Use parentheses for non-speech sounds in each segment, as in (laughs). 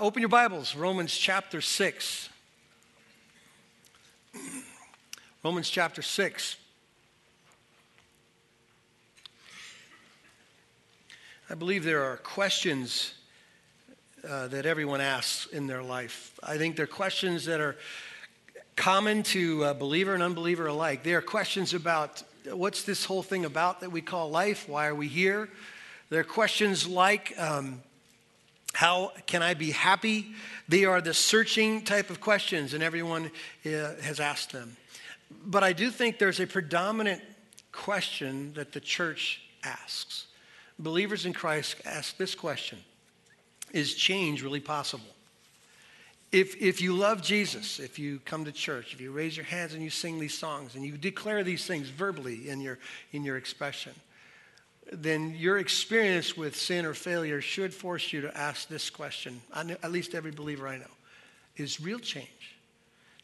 Open your Bibles, Romans chapter 6. Romans chapter 6. I believe there are questions uh, that everyone asks in their life. I think they're questions that are common to uh, believer and unbeliever alike. They are questions about what's this whole thing about that we call life? Why are we here? They're questions like, um, how can I be happy? They are the searching type of questions, and everyone uh, has asked them. But I do think there's a predominant question that the church asks. Believers in Christ ask this question Is change really possible? If, if you love Jesus, if you come to church, if you raise your hands and you sing these songs and you declare these things verbally in your, in your expression, then your experience with sin or failure should force you to ask this question. At least every believer I know is real change.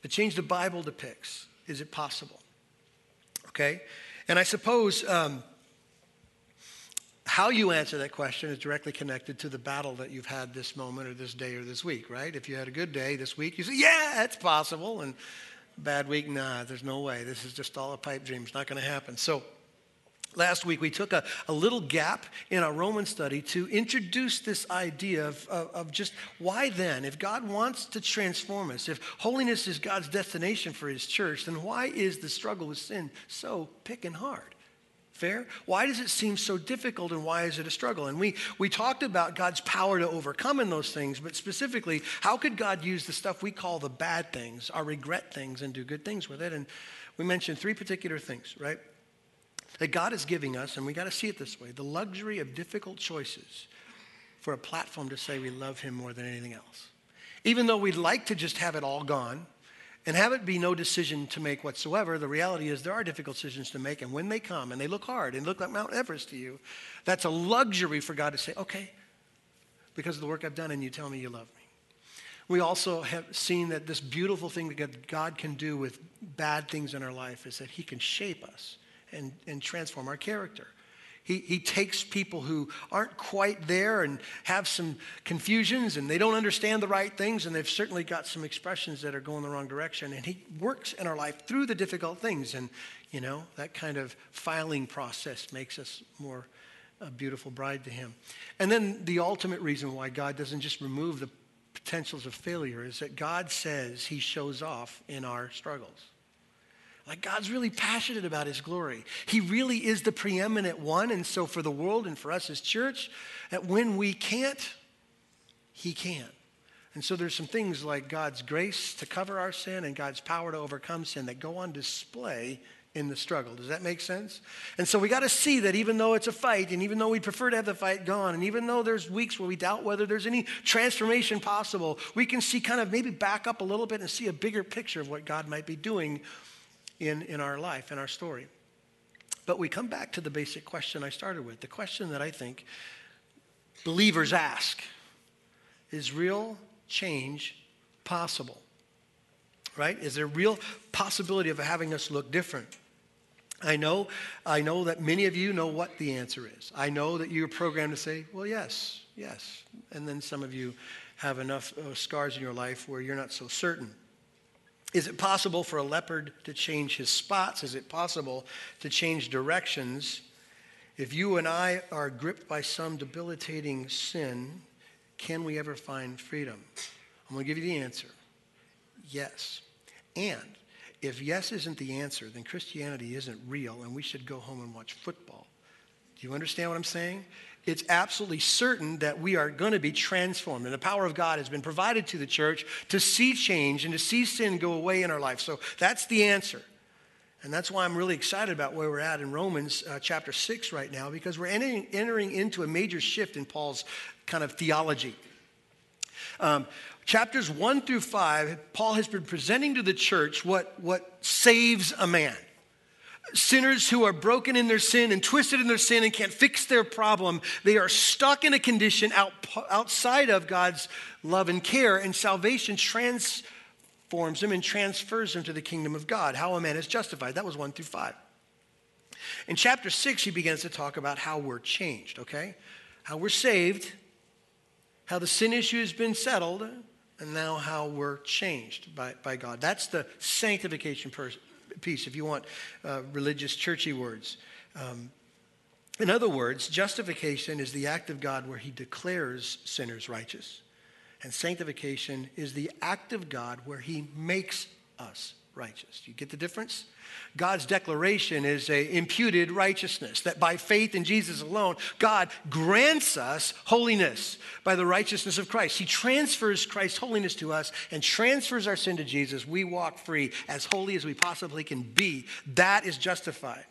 The change the Bible depicts, is it possible? Okay? And I suppose um, how you answer that question is directly connected to the battle that you've had this moment or this day or this week, right? If you had a good day this week, you say, yeah, it's possible. And bad week, nah, there's no way. This is just all a pipe dream. It's not going to happen. So, Last week, we took a, a little gap in our Roman study to introduce this idea of, of, of, just why then, if God wants to transform us, if holiness is God's destination for his church, then why is the struggle with sin so picking hard? Fair? Why does it seem so difficult and why is it a struggle? And we, we talked about God's power to overcome in those things, but specifically, how could God use the stuff we call the bad things, our regret things, and do good things with it? And we mentioned three particular things, right? That God is giving us, and we got to see it this way the luxury of difficult choices for a platform to say we love Him more than anything else. Even though we'd like to just have it all gone and have it be no decision to make whatsoever, the reality is there are difficult decisions to make, and when they come and they look hard and look like Mount Everest to you, that's a luxury for God to say, okay, because of the work I've done, and you tell me you love me. We also have seen that this beautiful thing that God can do with bad things in our life is that He can shape us and, and transform our character. He, he takes people who aren't quite there and have some confusions and they don't understand the right things and they've certainly got some expressions that are going the wrong direction. And he works in our life through the difficult things. And, you know, that kind of filing process makes us more a beautiful bride to him. And then the ultimate reason why God doesn't just remove the potentials of failure is that God says he shows off in our struggles. Like God's really passionate about his glory. He really is the preeminent one. And so for the world and for us as church, that when we can't, he can. And so there's some things like God's grace to cover our sin and God's power to overcome sin that go on display in the struggle. Does that make sense? And so we got to see that even though it's a fight, and even though we prefer to have the fight gone, and even though there's weeks where we doubt whether there's any transformation possible, we can see kind of maybe back up a little bit and see a bigger picture of what God might be doing in, in our life, in our story. But we come back to the basic question I started with the question that I think believers ask Is real change possible? Right? Is there real possibility of having us look different? I know, I know that many of you know what the answer is. I know that you're programmed to say, well, yes, yes. And then some of you have enough uh, scars in your life where you're not so certain. Is it possible for a leopard to change his spots? Is it possible to change directions? If you and I are gripped by some debilitating sin, can we ever find freedom? I'm going to give you the answer yes. And if yes isn't the answer, then Christianity isn't real and we should go home and watch football. Do you understand what I'm saying? It's absolutely certain that we are going to be transformed. And the power of God has been provided to the church to see change and to see sin go away in our life. So that's the answer. And that's why I'm really excited about where we're at in Romans uh, chapter 6 right now, because we're entering, entering, into a major shift in Paul's kind of theology. Um, chapters 1 through 5, Paul has been presenting to the church what, what saves a man sinners who are broken in their sin and twisted in their sin and can't fix their problem. They are stuck in a condition out, outside of God's love and care, and salvation transforms them and transfers them to the kingdom of God. How a man is justified. That was one through five. In chapter six, he begins to talk about how we're changed, okay? How we're saved how the sin issue has been settled, and now how we're changed by, by God. That's the sanctification piece, if you want uh, religious, churchy words. Um, in other words, justification is the act of God where he declares sinners righteous. And sanctification is the act of God where he makes us righteous. You get the difference? God's declaration is a imputed righteousness that by faith in Jesus alone, God grants us holiness by the righteousness of Christ. He transfers Christ's holiness to us and transfers our sin to Jesus. We walk free as holy as we possibly can be. That is justified.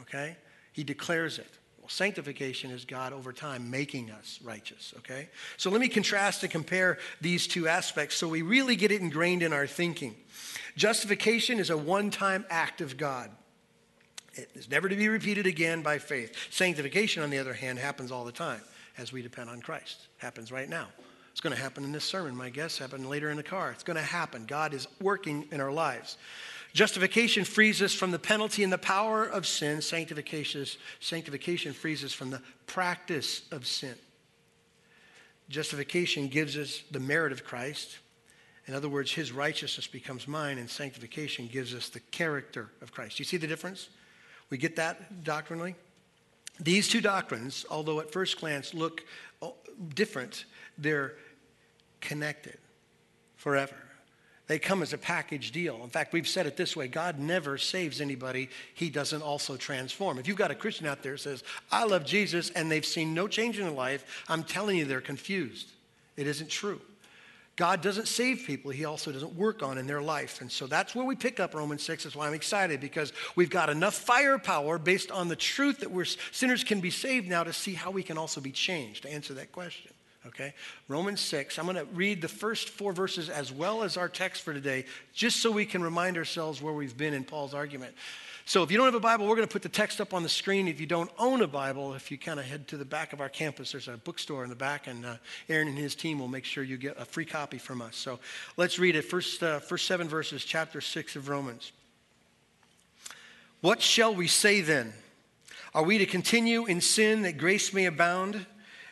Okay? He declares it. Sanctification is God over time making us righteous, okay? So let me contrast and compare these two aspects so we really get it ingrained in our thinking. Justification is a one time act of God. It is never to be repeated again by faith. Sanctification, on the other hand, happens all the time as we depend on Christ. Happens right now. It's going to happen in this sermon. My guess happen later in the car. It's going to happen. God is working in our lives. Justification frees us from the penalty and the power of sin. Sanctification, sanctification frees us from the practice of sin. Justification gives us the merit of Christ. In other words, his righteousness becomes mine, and sanctification gives us the character of Christ. You see the difference? We get that doctrinally? These two doctrines, although at first glance look oh, different, they're connected forever. They come as a package deal. In fact, we've said it this way God never saves anybody he doesn't also transform. If you've got a Christian out there says, I love Jesus, and they've seen no change in their life, I'm telling you they're confused. It isn't true. God doesn't save people, He also doesn't work on in their life. And so that's where we pick up Romans 6. That's why I'm excited because we've got enough firepower based on the truth that we're sinners can be saved now to see how we can also be changed to answer that question. Okay? Romans 6. I'm going to read the first four verses as well as our text for today, just so we can remind ourselves where we've been in Paul's argument. So if you don't have a Bible, we're going to put the text up on the screen. If you don't own a Bible, if you kind of head to the back of our campus, there's a bookstore in the back, and uh, Aaron and his team will make sure you get a free copy from us. So let's read it. First, uh, first seven verses, chapter 6 of Romans. What shall we say then? Are we to continue in sin that grace may abound?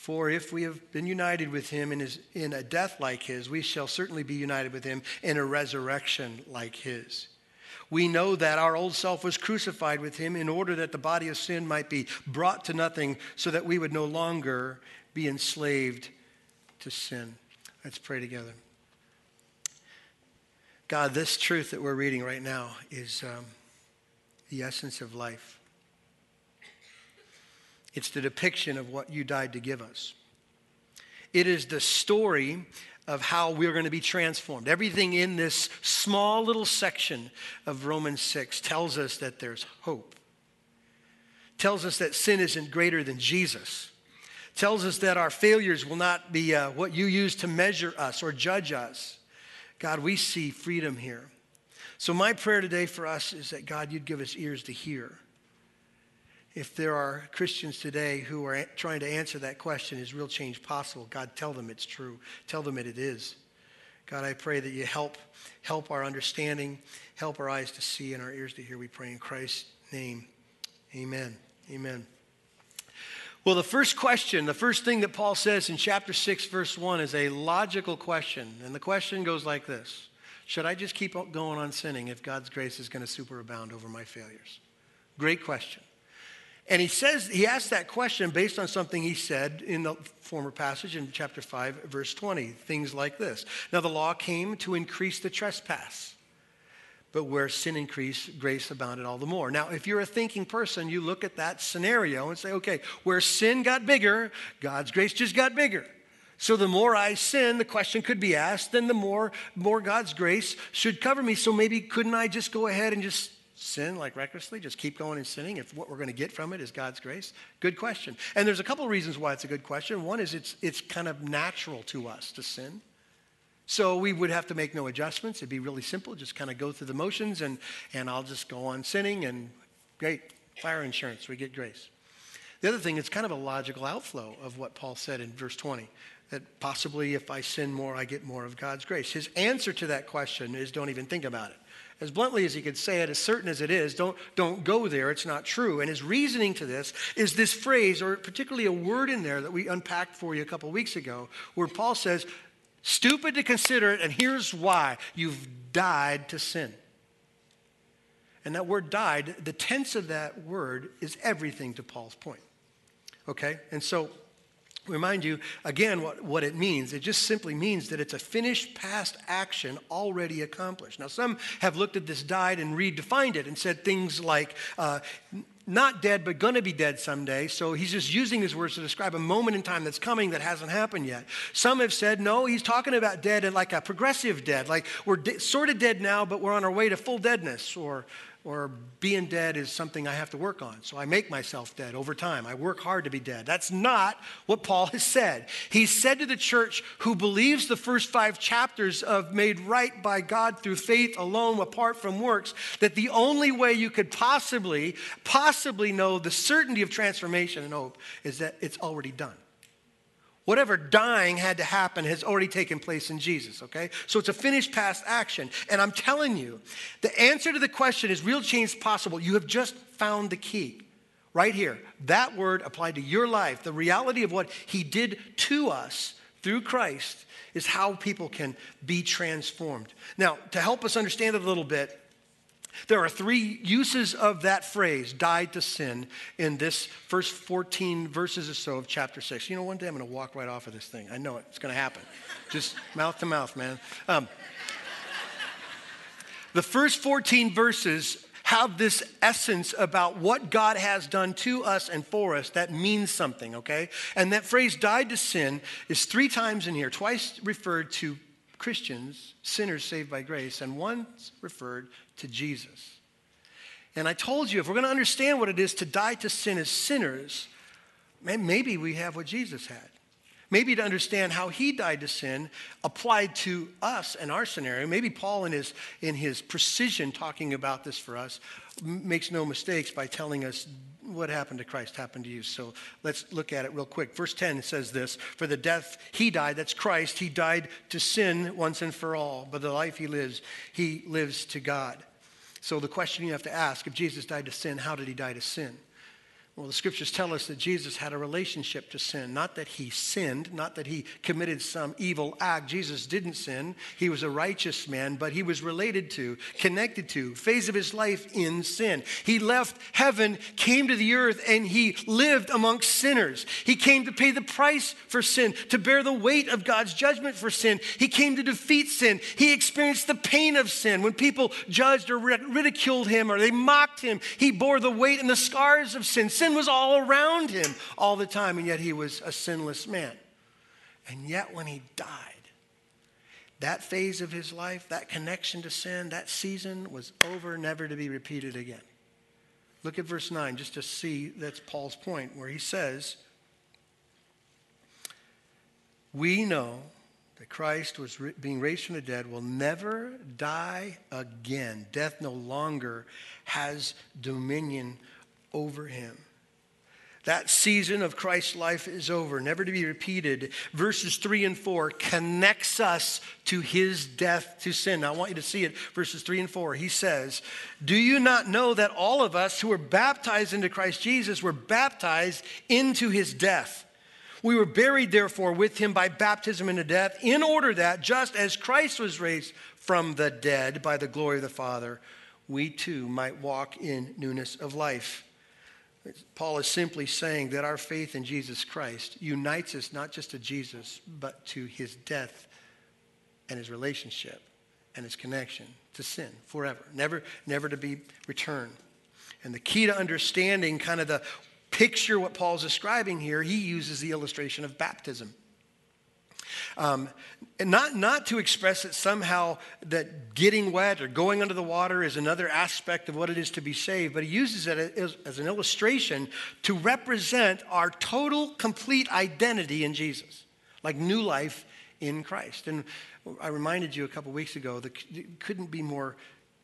For if we have been united with him in, his, in a death like his, we shall certainly be united with him in a resurrection like his we know that our old self was crucified with him in order that the body of sin might be brought to nothing so that we would no longer be enslaved to sin. Let's pray together. God, this truth that we're reading right now is um, the essence of life. It's the depiction of what you died to give us. It is the story of how we're going to be transformed. Everything in this small little section of Romans 6 tells us that there's hope. Tells us that sin isn't greater than Jesus. Tells us that our failures will not be uh, what you use to measure us or judge us. God, we see freedom here. So, my prayer today for us is that God, you'd give us ears to hear if there are Christians today who are trying to answer that question, is real change possible? God, tell them it's true. Tell them that it is. God, I pray that you help help our understanding, help our eyes to see and our ears to hear. We pray in Christ's name. Amen. Amen. Well, the first question, the first thing that Paul says in chapter 6, verse 1 is a logical question. And the question goes like this Should I just keep going on sinning if God's grace is going to superabound over my failures? Great question. And he says, he asked that question based on something he said in the former passage in chapter 5, verse 20. Things like this Now the law came to increase the trespass, but where sin increased, grace abounded all the more. Now, if you're a thinking person, you look at that scenario and say, okay, where sin got bigger, God's grace just got bigger. So the more I sin, the question could be asked, then the more, more God's grace should cover me. So maybe couldn't I just go ahead and just sin like recklessly, just keep going and sinning if what we're going to get from it is God's grace? Good question. And there's a couple of reasons why it's a good question. One is it's, it's kind of natural to us to sin. So we would have to make no adjustments. It'd be really simple, just kind of go through the motions, and, and I'll just go on sinning, and great, fire insurance, we get grace. The other thing, it's kind of a logical outflow of what Paul said in verse 20 that possibly if I sin more, I get more of God's grace. His answer to that question is don't even think about it. As bluntly as he could say it, as certain as it is, don't, don't go there. It's not true. And his reasoning to this is this phrase, or particularly a word in there that we unpacked for you a couple weeks ago, where Paul says, Stupid to consider it, and here's why you've died to sin. And that word died, the tense of that word is everything to Paul's point. Okay? And so, remind you again what, what it means. It just simply means that it's a finished past action already accomplished. Now, some have looked at this died and redefined it and said things like, uh, not dead, but going to be dead someday. So he's just using his words to describe a moment in time that's coming that hasn't happened yet. Some have said, no, he's talking about dead and like a progressive dead, like we're de- sort of dead now, but we're on our way to full deadness, or or being dead is something I have to work on. So I make myself dead over time. I work hard to be dead. That's not what Paul has said. He said to the church who believes the first five chapters of made right by God through faith alone, apart from works, that the only way you could possibly, possibly know the certainty of transformation and hope is that it's already done. Whatever dying had to happen has already taken place in Jesus, okay? So it's a finished past action. And I'm telling you, the answer to the question is real change possible. You have just found the key right here. That word applied to your life. The reality of what he did to us through Christ is how people can be transformed. Now, to help us understand it a little bit, there are three uses of that phrase, died to sin, in this first 14 verses or so of chapter 6. You know, one day I'm going to walk right off of this thing. I know it. It's going to happen. Just (laughs) mouth to mouth, man. Um, the first 14 verses have this essence about what God has done to us and for us that means something, okay? And that phrase, died to sin, is three times in here, twice referred to Christians, sinners saved by grace, and once referred to Jesus. And I told you, if we're going to understand what it is to die to sin as sinners, maybe we have what Jesus had. Maybe to understand how he died to sin applied to us and our scenario. Maybe Paul, in his, in his precision talking about this for us, makes no mistakes by telling us what happened to Christ happened to you. So let's look at it real quick. Verse 10 says this For the death he died, that's Christ, he died to sin once and for all. But the life he lives, he lives to God. So the question you have to ask if Jesus died to sin, how did he die to sin? Well, the scriptures tell us that Jesus had a relationship to sin, not that he sinned, not that he committed some evil act. Jesus didn't sin. He was a righteous man, but he was related to, connected to, phase of his life in sin. He left heaven, came to the earth, and he lived amongst sinners. He came to pay the price for sin, to bear the weight of God's judgment for sin. He came to defeat sin. He experienced the pain of sin. When people judged or ridiculed him or they mocked him, he bore the weight and the scars of sin. Sin Sin was all around him all the time, and yet he was a sinless man. And yet, when he died, that phase of his life, that connection to sin, that season was over, never to be repeated again. Look at verse 9 just to see that's Paul's point, where he says, We know that Christ was being raised from the dead will never die again. Death no longer has dominion over him. That season of Christ's life is over, never to be repeated. Verses 3 and 4 connects us to his death to sin. Now, I want you to see it. Verses 3 and 4. He says, Do you not know that all of us who were baptized into Christ Jesus were baptized into his death? We were buried, therefore, with him by baptism into death, in order that, just as Christ was raised from the dead by the glory of the Father, we too might walk in newness of life. Paul is simply saying that our faith in Jesus Christ unites us not just to Jesus, but to his death and his relationship and his connection to sin forever, never, never to be returned. And the key to understanding kind of the picture what Paul's describing here, he uses the illustration of baptism. Um, not, not to express it somehow that getting wet or going under the water is another aspect of what it is to be saved, but he uses it as, as an illustration to represent our total, complete identity in Jesus, like new life in Christ. And I reminded you a couple weeks ago that it couldn't be more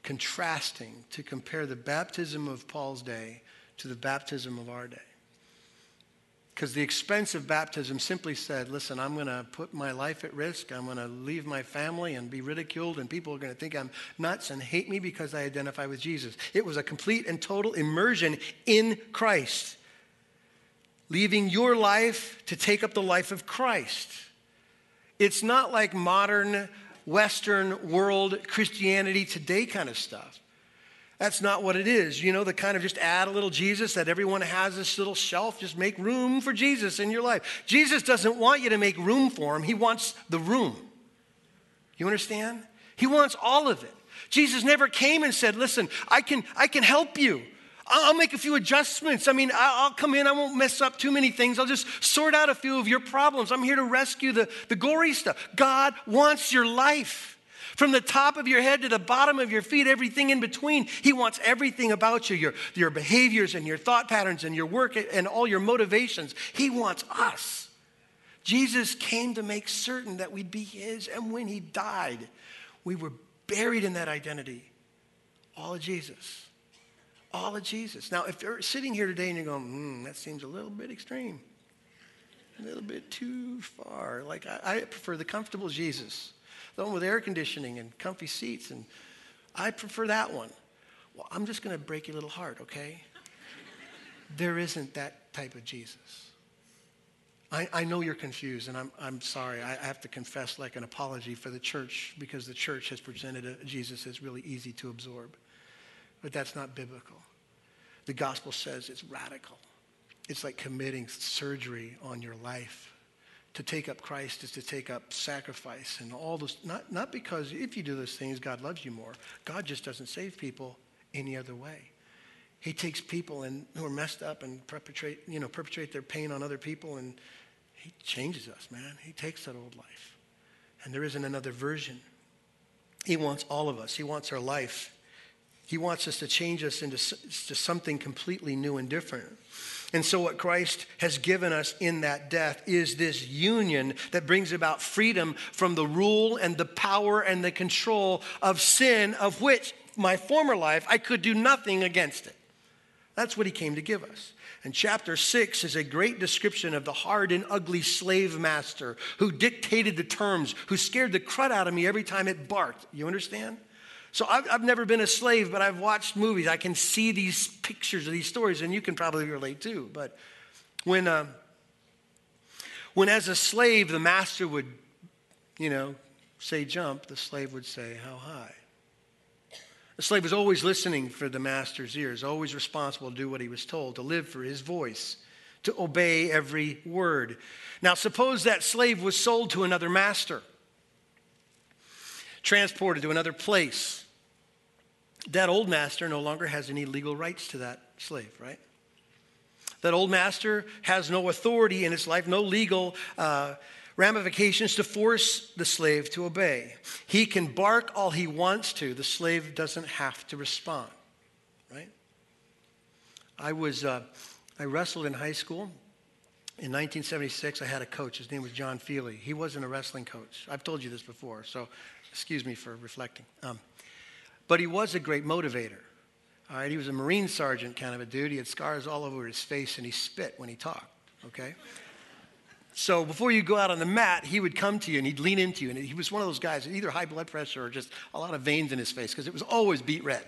contrasting to compare the baptism of Paul's day to the baptism of our day. Because the expense of baptism simply said, listen, I'm going to put my life at risk. I'm going to leave my family and be ridiculed, and people are going to think I'm nuts and hate me because I identify with Jesus. It was a complete and total immersion in Christ, leaving your life to take up the life of Christ. It's not like modern Western world Christianity today kind of stuff. That's not what it is. You know, the kind of just add a little Jesus that everyone has this little shelf, just make room for Jesus in your life. Jesus doesn't want you to make room for him, he wants the room. You understand? He wants all of it. Jesus never came and said, Listen, I can, I can help you. I'll make a few adjustments. I mean, I'll come in, I won't mess up too many things. I'll just sort out a few of your problems. I'm here to rescue the, the gory stuff. God wants your life. From the top of your head to the bottom of your feet, everything in between. He wants everything about you your, your behaviors and your thought patterns and your work and all your motivations. He wants us. Jesus came to make certain that we'd be His, and when He died, we were buried in that identity. All of Jesus. All of Jesus. Now, if you're sitting here today and you're going, hmm, that seems a little bit extreme, a little bit too far, like I, I prefer the comfortable Jesus the one with air conditioning and comfy seats. And I prefer that one. Well, I'm just going to break your little heart, okay? there isn't that type of Jesus. I, I know you're confused, and I'm, I'm sorry. I, I have to confess, like an apology for the church, because the church has presented a Jesus as really easy to absorb. But that's not biblical. The gospel says it's radical. It's like committing surgery on your life to take up Christ is to take up sacrifice and all this. Not, not because if you do those things, God loves you more. God just doesn't save people any other way. He takes people and who are messed up and perpetrate, you know, perpetrate their pain on other people, and He changes us, man. He takes that old life, and there isn't another version. He wants all of us. He wants our life. He wants us to change us into to something completely new and different. And so, what Christ has given us in that death is this union that brings about freedom from the rule and the power and the control of sin, of which my former life I could do nothing against it. That's what he came to give us. And chapter six is a great description of the hard and ugly slave master who dictated the terms, who scared the crud out of me every time it barked. You understand? So I've, I've never been a slave, but I've watched movies. I can see these pictures of these stories, and you can probably relate too. But when, uh, when as a slave, the master would, you know, say jump, the slave would say how high. The slave was always listening for the master's ears, always responsible to do what he was told, to live for his voice, to obey every word. Now, suppose that slave was sold to another master, transported to another place that old master no longer has any legal rights to that slave, right? That old master has no authority in his life, no legal uh, ramifications to force the slave to obey. He can bark all he wants to, the slave doesn't have to respond, right? I was, uh, I wrestled in high school. In 1976, I had a coach. His name was John Feely. He wasn't a wrestling coach. I've told you this before, so excuse me for reflecting. Um, but he was a great motivator. All right, he was a Marine sergeant kind of a dude. He had scars all over his face and he spit when he talked, okay? So before you go out on the mat, he would come to you and he'd lean into you. And he was one of those guys, either high blood pressure or just a lot of veins in his face because it was always beet red,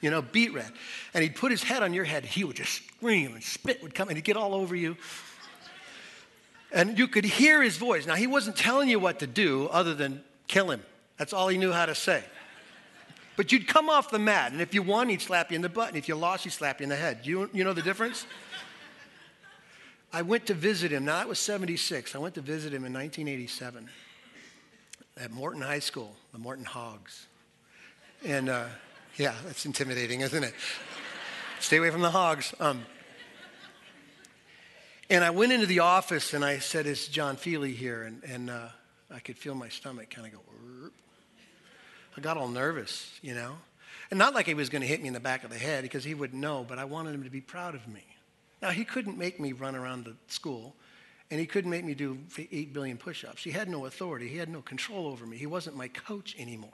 you know, beet red. And he'd put his head on your head. He would just scream and spit would come and he'd get all over you. And you could hear his voice. Now, he wasn't telling you what to do other than kill him. That's all he knew how to say. But you'd come off the mat, and if you won, he'd slap you in the butt, and if you lost, he'd slap you in the head. You, you know the difference? (laughs) I went to visit him. Now, that was 76. I went to visit him in 1987 at Morton High School, the Morton Hogs. And uh, yeah, that's intimidating, isn't it? Stay away from the hogs. Um, and I went into the office and I said, Is John Feely here? And, and uh, I could feel my stomach kind of go, I got all nervous, you know. And not like he was going to hit me in the back of the head because he wouldn't know, but I wanted him to be proud of me. Now, he couldn't make me run around the school And he couldn't make me do 8 billion push ups. He had no authority, he had no control over me. He wasn't my coach anymore.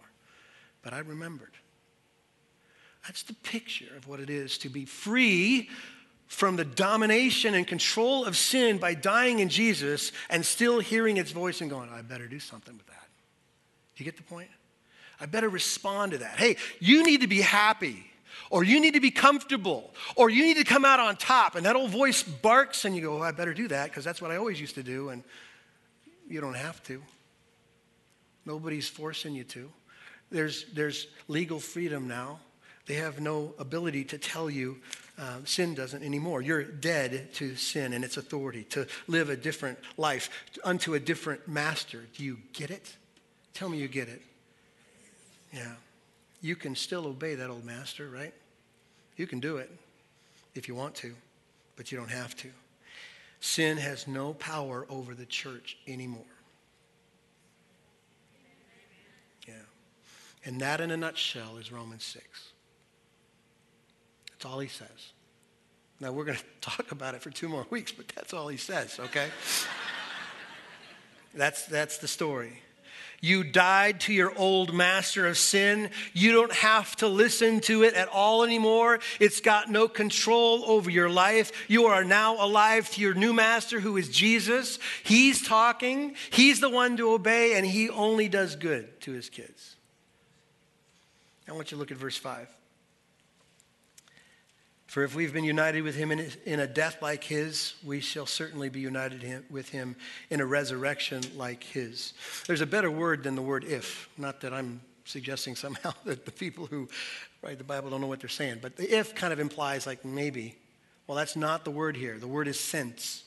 But I remembered. That's the picture of what it is to be free from the domination and control of sin by dying in Jesus and still hearing its voice and going, I better do something with that. Do you get the point? I better respond to that. Hey, you need to be happy, or you need to be comfortable, or you need to come out on top. And that old voice barks, and you go, oh, I better do that because that's what I always used to do. And you don't have to. Nobody's forcing you to. There's, there's legal freedom now. They have no ability to tell you uh, sin doesn't anymore. You're dead to sin and its authority, to live a different life unto a different master. Do you get it? Tell me you get it. Yeah. You can still obey that old master, right? You can do it if you want to, but you don't have to. Sin has no power over the church anymore. Yeah. And that, in a nutshell, is Romans 6. That's all he says. Now, we're going (laughs) to talk about it for two more weeks, but that's all he says, okay? (laughs) that's, that's the story. You died to your old master of sin. You don't have to listen to it at all anymore. It's got no control over your life. You are now alive to your new master who is Jesus. He's talking, he's the one to obey, and he only does good to his kids. I want you to look at verse 5. For if we've been united with him in, a death like his, we shall certainly be united with him in a resurrection like his. There's a better word than the word if. Not that I'm suggesting (laughs) somehow that the people who write the Bible don't know what they're saying, but the if kind of implies like maybe. Well, that's not the word here. The word is since.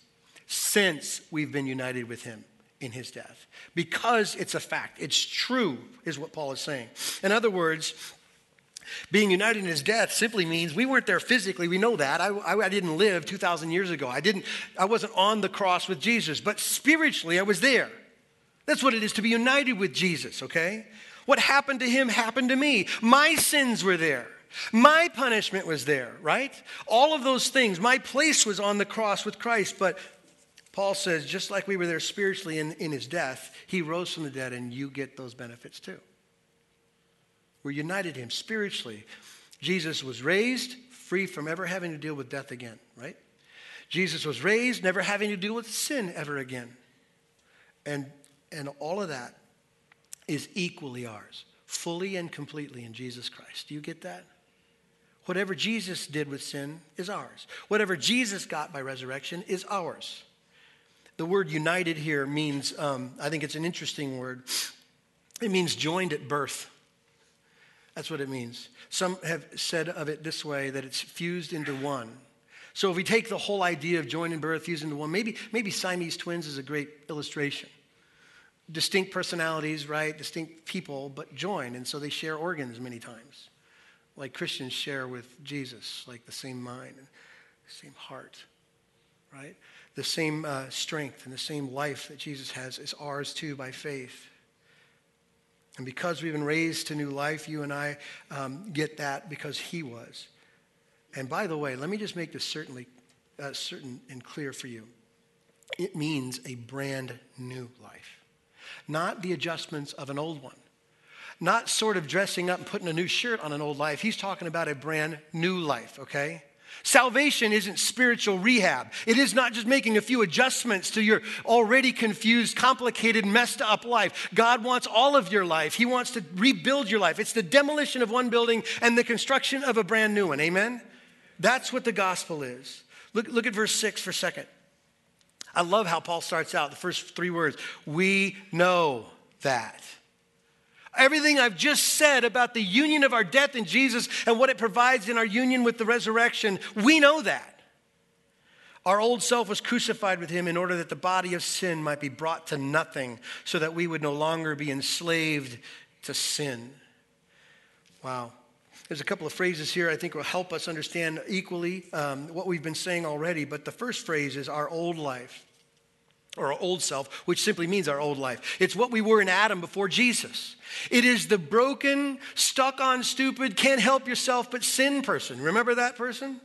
Since we've been united with him in his death. Because it's a fact. It's true, is what Paul is saying. In other words, being united in his death simply means we weren't there physically. We know that. I, I, I, didn't live 2,000 years ago. I, didn't, I wasn't on the cross with Jesus, but spiritually I was there. That's what it is to be united with Jesus, okay? What happened to him happened to me. My sins were there. My punishment was there, right? All of those things. My place was on the cross with Christ, but Paul says, just like we were there spiritually in, in his death, he rose from the dead, and you get those benefits too. We're united to him spiritually. Jesus was raised free from ever having to deal with death again, right? Jesus was raised never having to deal with sin ever again. And, and all of that is equally ours, fully and completely in Jesus Christ. Do you get that? Whatever Jesus did with sin is ours. Whatever Jesus got by resurrection is ours. The word united here means, um, I think it's an interesting word. It means joined at birth. That's what it means. Some have said of it this way that it's fused into one. So if we take the whole idea of joining birth, fused into one, maybe, maybe Siamese twins is a great illustration. Distinct personalities, right? Distinct people, but join. And so they share organs many times. Like Christians share with Jesus, like the same mind and same heart, right? The same uh, strength and the same life that Jesus has is ours too by faith. And because we've been raised to new life, you and I um, get that because he was. And by the way, let me just make this certainly uh, certain and clear for you. It means a brand new life, not the adjustments of an old one, not sort of dressing up and putting a new shirt on an old life. He's talking about a brand new life, okay? Salvation isn't spiritual rehab. It is not just making a few adjustments to your already confused, complicated, messed up life. God wants all of your life. He wants to rebuild your life. It's the demolition of one building and the construction of a brand new one. Amen? That's what the gospel is. Look, look at verse 6 for a second. I love how Paul starts out the first three words. We know that. Everything I've just said about the union of our death in Jesus and what it provides in our union with the resurrection, we know that. Our old self was crucified with him in order that the body of sin might be brought to nothing, so that we would no longer be enslaved to sin. Wow. There's a couple of phrases here I think will help us understand equally um, what we've been saying already, but the first phrase is our old life or our old self, which simply means our old life. It's what we were in Adam before Jesus. It is the broken, stuck on stupid, can't help yourself but sin person. Remember that person?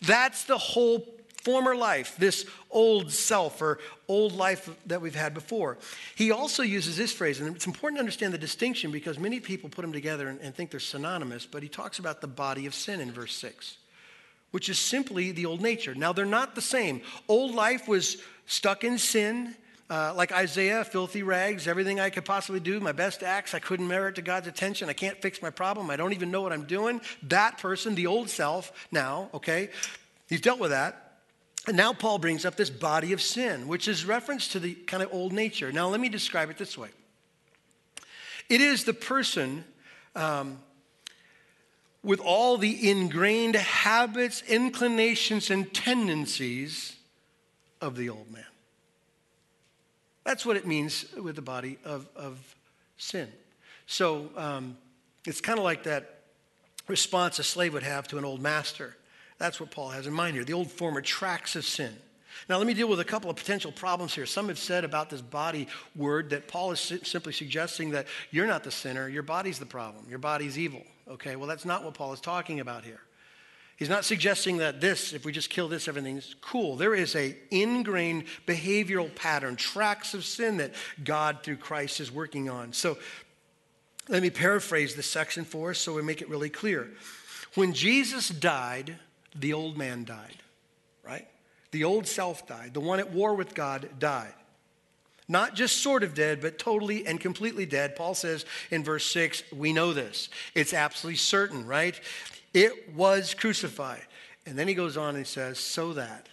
That's the whole former life, this old self or old life that we've had before. He also uses this phrase, and it's important to understand the distinction because many people put them together and, and think they're synonymous, but he talks about the body of sin in verse 6, which is simply the old nature. Now, they're not the same. Old life was stuck in sin. Uh, like Isaiah, filthy rags, everything I could possibly do, my best acts, I couldn't merit to God's attention. I can't fix my problem. I don't even know what I'm doing. That person, the old self, now, okay, he's dealt with that. And now Paul brings up this body of sin, which is reference to the kind of old nature. Now, let me describe it this way it is the person um, with all the ingrained habits, inclinations, and tendencies of the old man. That's what it means with the body of, of sin. So um, it's kind of like that response a slave would have to an old master. That's what Paul has in mind here the old former tracks of sin. Now, let me deal with a couple of potential problems here. Some have said about this body word that Paul is simply suggesting that you're not the sinner, your body's the problem, your body's evil. Okay, well, that's not what Paul is talking about here. He's not suggesting that this, if we just kill this, everything's cool. There is a ingrained behavioral pattern, tracks of sin that God through Christ is working on. So let me paraphrase this section for us so we make it really clear. When Jesus died, the old man died, right? The old self died. The one at war with God died. Not just sort of dead, but totally and completely dead. Paul says in verse 6, we know this. It's absolutely certain, right? It was crucified. And then he goes on and says, so that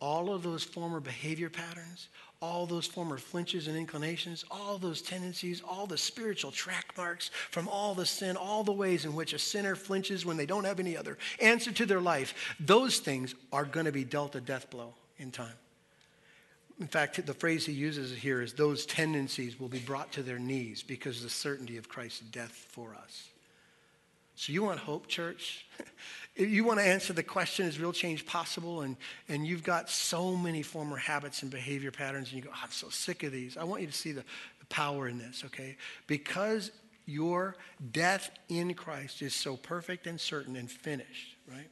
all of those former behavior patterns, all those former flinches and inclinations, all those tendencies, all the spiritual track marks from all the sin, all the ways in which a sinner flinches when they don't have any other answer to their life, those things are going to be dealt a death blow in time. In fact, the phrase he uses here is those tendencies will be brought to their knees because of the certainty of Christ's death for us. So, you want hope, church? (laughs) you want to answer the question, is real change possible? And, and you've got so many former habits and behavior patterns, and you go, oh, I'm so sick of these. I want you to see the, the power in this, okay? Because your death in Christ is so perfect and certain and finished, right?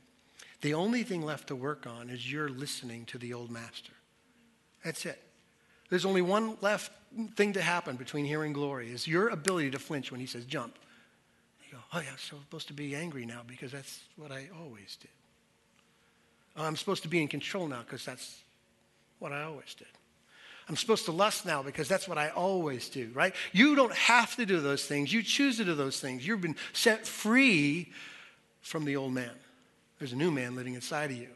The only thing left to work on is you're listening to the old master. That's it. There's only one left thing to happen between here and glory is your ability to flinch when he says jump You go, oh, yeah, I'm supposed to be angry now because that's what I always did. Oh, I'm supposed to be in control now because that's what I always did. I'm supposed to lust now because that's what I always do, right? You don't have to do those things. You choose to do those things. You've been set free from the old man. There's a new man living inside of you.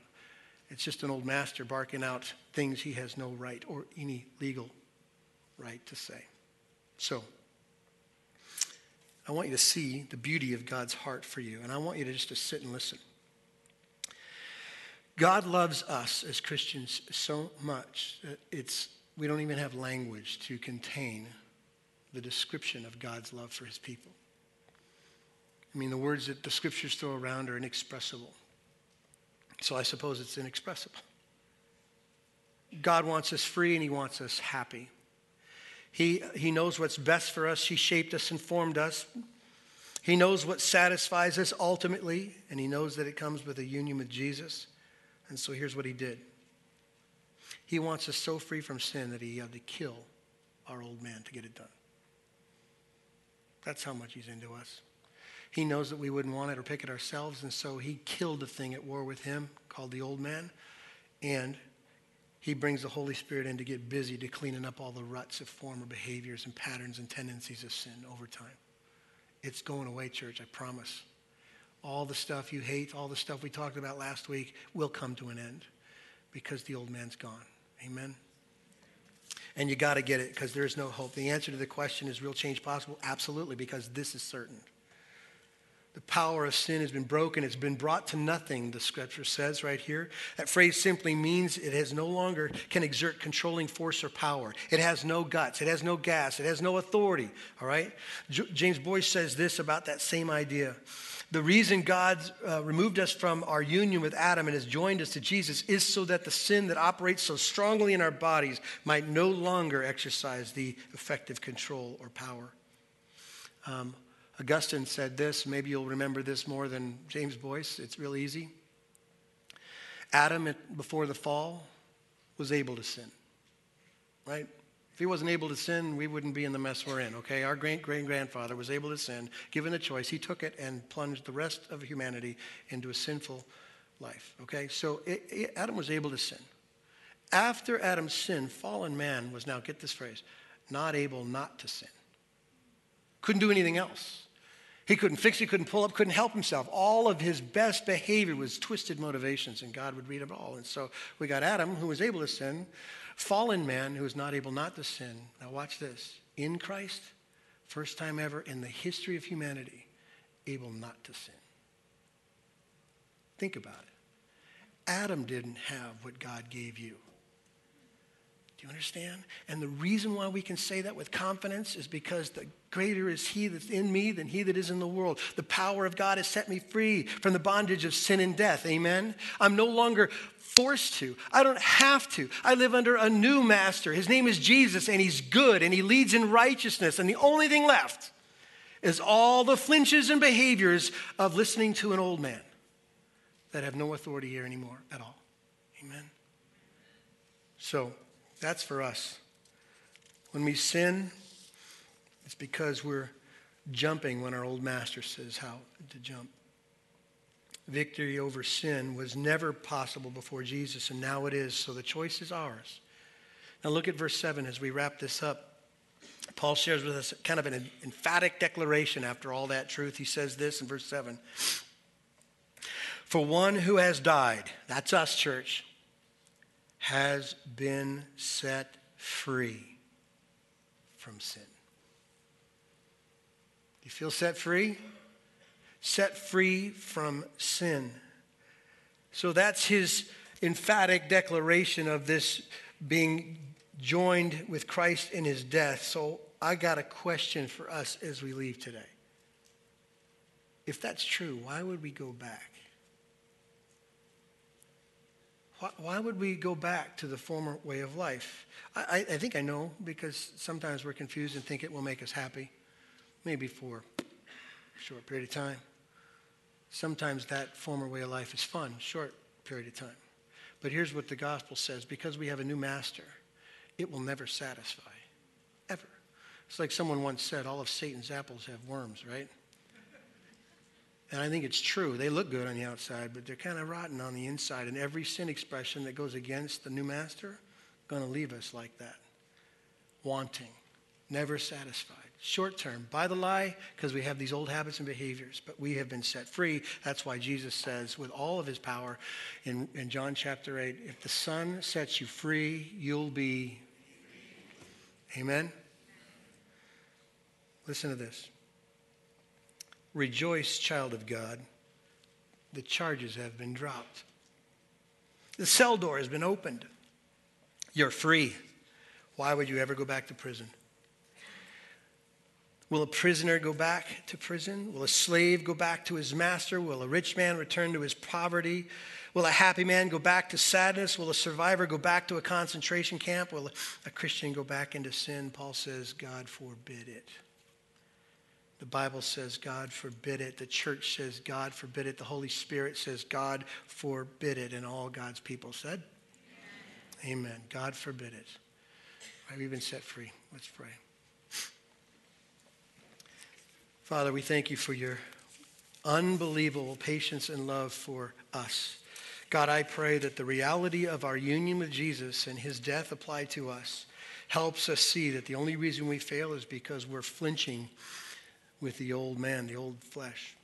It's just an old master barking out things he has no right or any legal right to say. So, I want you to see the beauty of God's heart for you, and I want you to just to sit and listen. God loves us as Christians so much that it's we don't even have language to contain the description of God's love for his people. I mean, the words that the scriptures throw around are inexpressible. So I suppose it's inexpressible. God wants us free and he wants us happy. He, he knows what's best for us. He shaped us and formed us. He knows what satisfies us ultimately, and He knows that it comes with a union with Jesus. And so here's what He did He wants us so free from sin that He had to kill our old man to get it done. That's how much He's into us. He knows that we wouldn't want it or pick it ourselves, and so He killed the thing at war with Him called the old man, and he brings the Holy Spirit in to get busy to cleaning up all the ruts of former behaviors and patterns and tendencies of sin over time. It's going away, church, I promise. All the stuff you hate, all the stuff we talked about last week will come to an end because the old man's gone. Amen? And you got to get it because there's no hope. The answer to the question is real change possible? Absolutely, because this is certain. The power of sin has been broken. It's been brought to nothing, the scripture says right here. That phrase simply means it has no longer can exert controlling force or power. It has no guts. It has no gas. It has no authority. All right? J- James Boice says this about that same idea. The reason God uh, removed us from our union with Adam and has joined us to Jesus is so that the sin that operates so strongly in our bodies might no longer exercise the effective control or power. Um, Augustine said this, maybe you'll remember this more than James Boice, It's real easy. Adam, before the fall, was able to sin, right? If he wasn't able to sin, we wouldn't be in the mess we're in, okay? Our great great grandfather was able to sin. Given the choice, he took it and plunged the rest of humanity into a sinful life, okay? So it, it- Adam was able to sin. After Adam's sin, fallen man was now, get this phrase, not able not to sin. Couldn't do anything else. He couldn't fix, he couldn't pull up, couldn't help himself. All of his best behavior was twisted motivations, and God would read them all. And so we got Adam, who was able to sin, fallen man who is not able not to sin. Now, watch this. In Christ, first time ever in the history of humanity, able not to sin. Think about it. Adam didn't have what God gave you. You understand? And the reason why we can say that with confidence is because the greater is he that's in me than he that is in the world. The power of God has set me free from the bondage of sin and death. Amen. I'm no longer forced to. I don't have to. I live under a new master. His name is Jesus and he's good and he leads in righteousness. And the only thing left is all the flinches and behaviors of listening to an old man that have no authority here anymore at all. Amen. So, that's for us. When we sin, it's because we're jumping when our old master says how to jump. Victory over sin was never possible before Jesus, and now it is, so the choice is ours. Now, look at verse 7 as we wrap this up. Paul shares with us kind of an emphatic declaration after all that truth. He says this in verse 7 For one who has died, that's us, church has been set free from sin. You feel set free? Set free from sin. So that's his emphatic declaration of this being joined with Christ in his death. So I got a question for us as we leave today. If that's true, why would we go back? Why, would we go back to the former way of life? I, I think I know because sometimes we're confused and think it will make us happy, maybe for a short period of time. Sometimes that former way of life is fun, short period of time. But here's what the gospel says because we have a new master, it will never satisfy, ever. It's like someone once said all of Satan's apples have worms, right? And I think it's true. They look good on the outside, but they're kind of rotten on the inside. And every sin expression that goes against the new master, going to leave us like that. Wanting, never satisfied. Short term, buy the lie, because we have these old habits and behaviors, but we have been set free. That's why Jesus says, with all of his power in, in John chapter 8, if the Son sets you free, you'll be. Amen? Listen to this. Rejoice, child of God. The charges have been dropped. The cell door has been opened. You're free. Why would you ever go back to prison? Will a prisoner go back to prison? Will a slave go back to his master? Will a rich man return to his poverty? Will a happy man go back to sadness? Will a survivor go back to a concentration camp? Will a Christian go back into sin? Paul says, God forbid it. The Bible says, God forbid it. The church says, God forbid it. The Holy Spirit says, God forbid it. And all God's people said, Amen. Amen. God forbid it. Right, we've been set free. Let's pray. Father, we thank you for your unbelievable patience and love for us. God, I pray that the reality of our union with Jesus and his death applied to us helps us see that the only reason we fail is because we're flinching with the old man, the old flesh.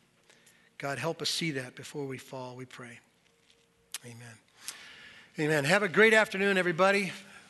God, help us see that before we fall, we pray. Amen. Amen. Have a great afternoon, everybody.